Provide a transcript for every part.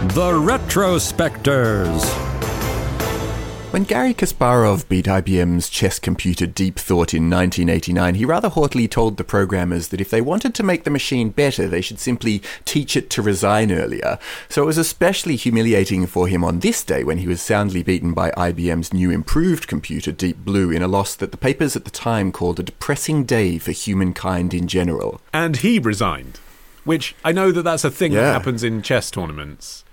the Retrospectors. When Garry Kasparov beat IBM's chess computer Deep Thought in 1989, he rather haughtily told the programmers that if they wanted to make the machine better, they should simply teach it to resign earlier. So it was especially humiliating for him on this day when he was soundly beaten by IBM's new improved computer Deep Blue in a loss that the papers at the time called a depressing day for humankind in general. And he resigned, which I know that that's a thing Yeah. that happens in chess tournaments.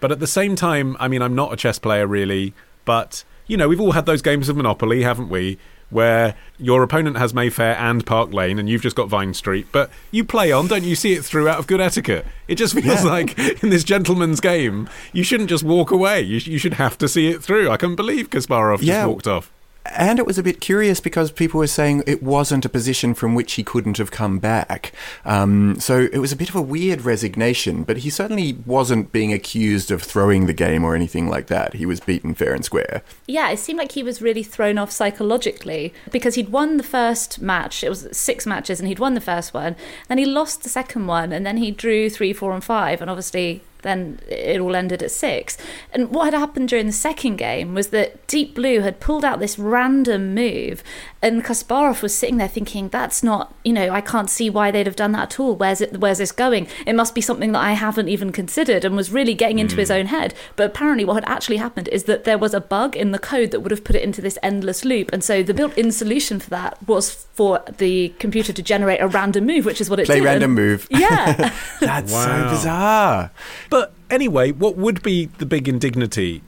But at the same time, I mean, I'm not a chess player really, but you know, we've all had those games of Monopoly, haven't we? Where your opponent has Mayfair and Park Lane, and you've just got Vine Street, but you play on, don't you? See it through out of good etiquette. It just feels like in this gentleman's game, you shouldn't just walk away. You, sh- you should have to see it through. I can't believe Kasparov Yeah. just walked off. And it was a bit curious because people were saying it wasn't a position from which he couldn't have come back. Um, so it was a bit of a weird resignation, but he certainly wasn't being accused of throwing the game or anything like that. He was beaten fair and square. Yeah, it seemed like he was really thrown off psychologically because he'd won the first match. It was six matches, and he'd won the first one. Then he lost the second one, and then he drew three, four, and five. And obviously, then it all ended at six. And what had happened during the second game was that Deep Blue had pulled out this random move, and Kasparov was sitting there thinking, "That's not, you know, I can't see why they'd have done that at all. Where's it? Where's this going? It must be something that I haven't even considered." And was really getting into his hmm. own head. But apparently, what had actually happened is that there was a bug in the code that would have put it into this endless loop, and so the built-in solution for that was for the computer to generate a random move, which is what it Play did. random move. Yeah. That's Wow. so bizarre. But anyway, what would be the big indignity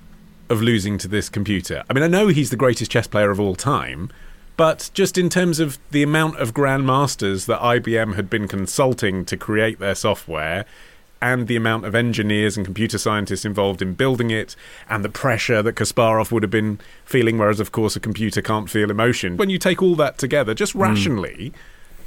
of losing to this computer? I mean, I know he's the greatest chess player of all time, but just in terms of the amount of grandmasters that IBM had been consulting to create their software, and the amount of engineers and computer scientists involved in building it, and the pressure that Kasparov would have been feeling, whereas, of course, a computer can't feel emotion. When you take all that together, just hmm. rationally,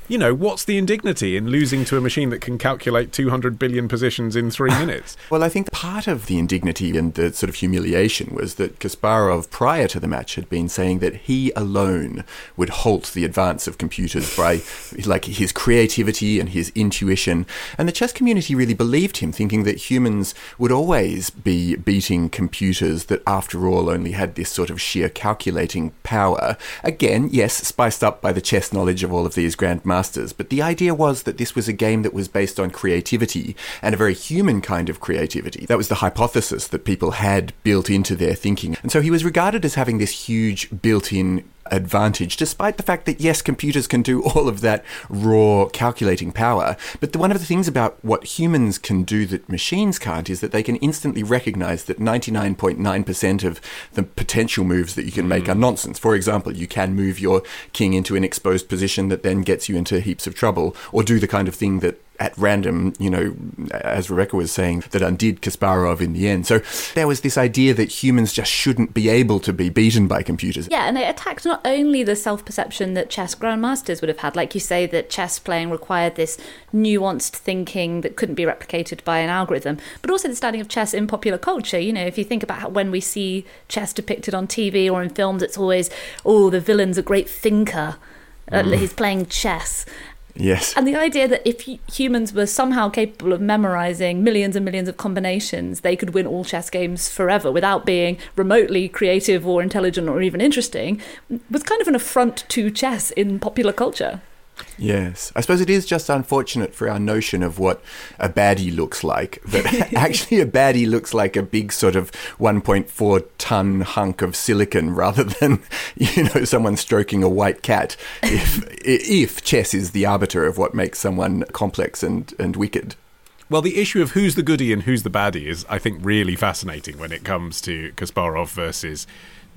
you know, what's the indignity in losing to a machine that can calculate 200 billion positions in three minutes? Well, I think part of the indignity and the sort of humiliation was that Kasparov, prior to the match, had been saying that he alone would halt the advance of computers by, like, his creativity and his intuition. And the chess community really believed him, thinking that humans would always be beating computers that, after all, only had this sort of sheer calculating power. Again, yes, spiced up by the chess knowledge of all of these grandmasters. Masters, but the idea was that this was a game that was based on creativity and a very human kind of creativity. That was the hypothesis that people had built into their thinking. And so he was regarded as having this huge built in advantage, despite the fact that, yes, computers can do all of that raw calculating power. But the, one of the things about what humans can do that machines can't is that they can instantly recognize that 99.9% of the potential moves that you can make hmm. are nonsense. For example, you can move your king into an exposed position that then gets you into heaps of trouble, or do the kind of thing that at random, you know, as Rebecca was saying, that undid Kasparov in the end. So there was this idea that humans just shouldn't be able to be beaten by computers. Yeah, and it attacked not only the self perception that chess grandmasters would have had, like you say, that chess playing required this nuanced thinking that couldn't be replicated by an algorithm, but also the standing of chess in popular culture. You know, if you think about how when we see chess depicted on TV or in films, it's always, oh, the villain's a great thinker. Uh, he's playing chess. Yes. And the idea that if humans were somehow capable of memorizing millions and millions of combinations, they could win all chess games forever without being remotely creative or intelligent or even interesting was kind of an affront to chess in popular culture. Yes. I suppose it is just unfortunate for our notion of what a baddie looks like. That actually a baddie looks like a big sort of 1.4 ton hunk of silicon rather than, you know, someone stroking a white cat. If, if chess is the arbiter of what makes someone complex and, and wicked. Well, the issue of who's the goodie and who's the baddie is, I think, really fascinating when it comes to Kasparov versus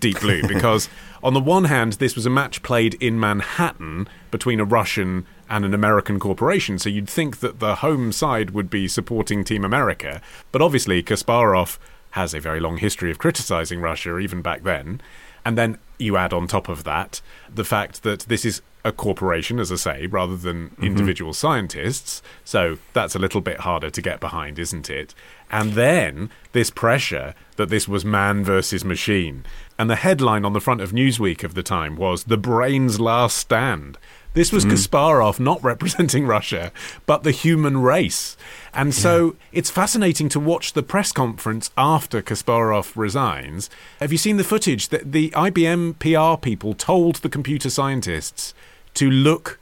Deep Blue. Because, on the one hand, this was a match played in Manhattan between a Russian and an American corporation, so you'd think that the home side would be supporting Team America. But obviously, Kasparov has a very long history of criticizing Russia, even back then. And then you add on top of that the fact that this is a corporation, as I say, rather than mm-hmm. individual scientists. So that's a little bit harder to get behind, isn't it? And then this pressure that this was man versus machine. And the headline on the front of Newsweek of the time was The Brain's Last Stand. This was hmm. Kasparov not representing Russia, but the human race. And so it's fascinating to watch the press conference after Kasparov resigns. Have you seen the footage that the IBM PR people told the computer scientists to look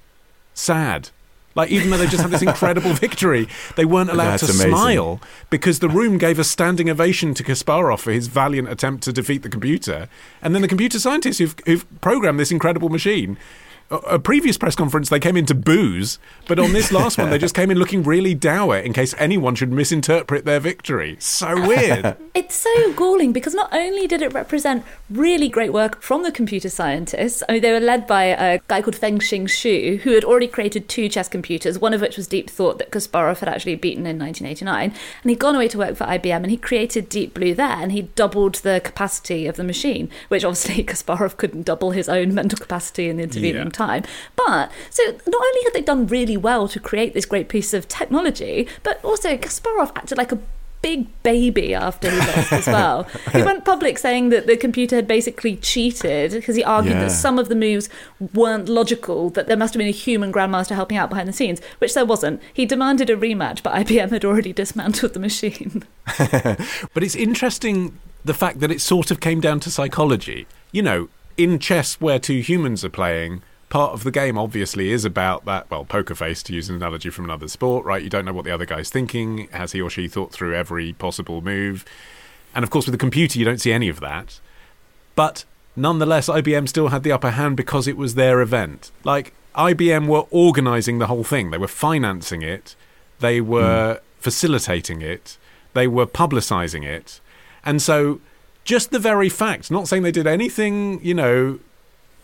sad? Like, even though they just had this incredible victory, they weren't allowed That's to amazing. smile because the room gave a standing ovation to Kasparov for his valiant attempt to defeat the computer. And then the computer scientists who've, who've programmed this incredible machine. A a previous press conference, they came in to booze, but on this last one, they just came in looking really dour in case anyone should misinterpret their victory. So weird. It's so galling because not only did it represent really great work from the computer scientists, I mean, they were led by a guy called Feng-hsiung Hsu, who had already created two chess computers, one of which was Deep Thought that Kasparov had actually beaten in 1989. And he'd gone away to work for IBM and he created Deep Blue there and he doubled the capacity of the machine, which obviously Kasparov couldn't double his own mental capacity in the intervening Yeah. time. But so not only had they done really well to create this great piece of technology, but also Kasparov acted like a big baby after he lost as well. He went public saying that the computer had basically cheated because he argued Yeah. that some of the moves weren't logical, that there must have been a human grandmaster helping out behind the scenes, which there wasn't. He demanded a rematch, but IBM had already dismantled the machine. But it's interesting the fact that it sort of came down to psychology. You know, in chess where two humans are playing, part of the game obviously is about that, well, poker face to use an analogy from another sport, right? You don't know what the other guy's thinking. Has he or she thought through every possible move? And of course, with a computer, you don't see any of that. But nonetheless, IBM still had the upper hand because it was their event. Like, IBM were organizing the whole thing, they were financing it, they were hmm. facilitating it, they were publicizing it. And so, just the very fact, not saying they did anything, you know,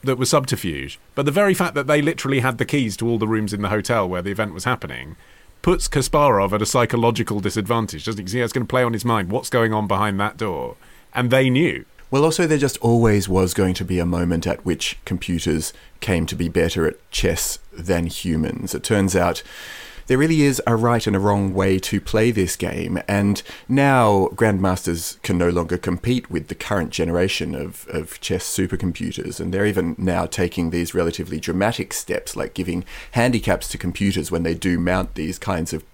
that was subterfuge, but the very fact that they literally had the keys to all the rooms in the hotel where the event was happening puts Kasparov at a psychological disadvantage, doesn't it? 'Cause he has going to play on his mind what's going on behind that door. And they knew. Well, also, there just always was going to be a moment at which computers came to be better at chess than humans. It turns out there really is a right and a wrong way to play this game, and now grandmasters can no longer compete with the current generation of, of chess supercomputers, and they're even now taking these relatively dramatic steps, like giving handicaps to computers when they do mount these kinds of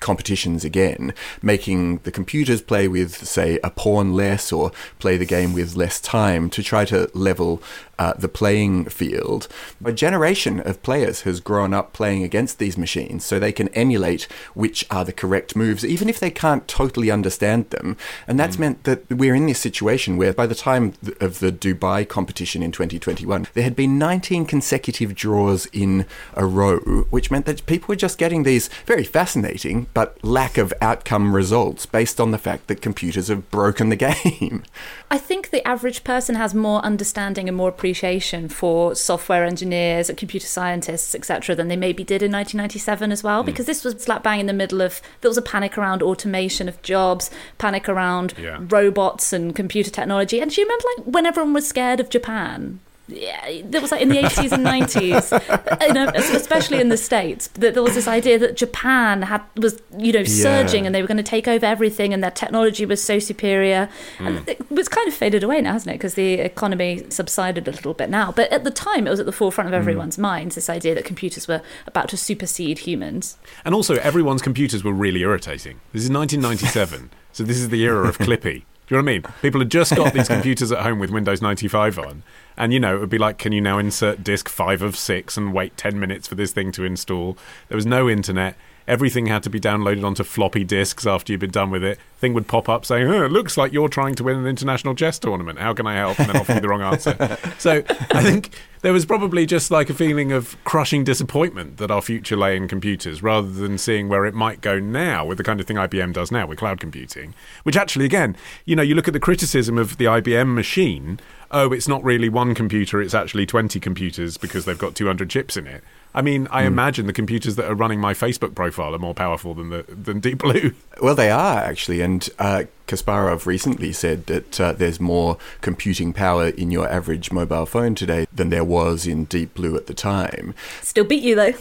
competitions again, making the computers play with, say, a pawn less or play the game with less time to try to level uh, the playing field. A generation of players has grown up playing against these machines so they can emulate which are the correct moves, even if they can't totally understand them. And that's meant that we're in this situation where by the time of the Dubai competition in 2021, there had been 19 consecutive draws in a row, which meant that people were just getting these very fascinating but lack of outcome results based on the fact that computers have broken the game. I think the average person has more understanding and more appreciation for software engineers, computer scientists, etc., than they maybe did in 1997 as well, hmm. because this was slap bang in the middle of there was a panic around automation of jobs, panic around Yeah. robots and computer technology. And do you remember like when everyone was scared of Japan? Yeah, there was like in the 80s and 90s, you know, especially in the states, that there was this idea that Japan had was you know surging and they were going to take over everything, and their technology was so superior. And mm. it was kind of faded away now, hasn't it? Because the economy subsided a little bit now. But at the time, it was at the forefront of mm. everyone's minds. This idea that computers were about to supersede humans. And also, everyone's computers were really irritating. This is 1997, so this is the era of Clippy. Do you know what I mean? People had just got these computers at home with Windows 95 on, and you know, it would be like, can you now insert disk five of six and wait 10 minutes for this thing to install? There was no internet. Everything had to be downloaded onto floppy disks after you'd been done with it. Thing would pop up saying, oh, it looks like you're trying to win an international chess tournament. How can I help? And then offer you the wrong answer. So I think there was probably just like a feeling of crushing disappointment that our future lay in computers rather than seeing where it might go now with the kind of thing IBM does now with cloud computing. Which actually, again, you know, you look at the criticism of the IBM machine oh, it's not really one computer, it's actually 20 computers because they've got 200 chips in it. I mean, I mm. imagine the computers that are running my Facebook profile are more powerful than the than Deep Blue. Well, they are actually, and uh, Kasparov recently said that uh, there's more computing power in your average mobile phone today than there was in Deep Blue at the time. Still beat you though.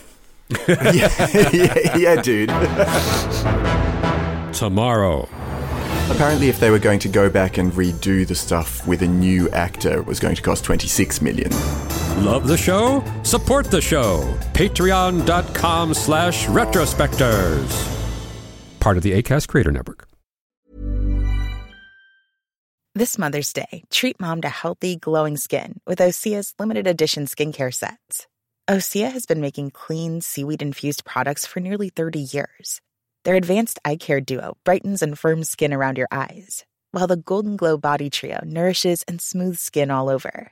yeah, yeah, yeah, dude. Tomorrow. Apparently, if they were going to go back and redo the stuff with a new actor, it was going to cost 26 million. Love the show? Support the show. Patreon.com slash retrospectors. Part of the ACAST Creator Network. This Mother's Day, treat mom to healthy, glowing skin with Osea's limited edition skincare sets. Osea has been making clean, seaweed infused products for nearly 30 years their advanced eye care duo brightens and firms skin around your eyes, while the Golden Glow Body Trio nourishes and smooths skin all over.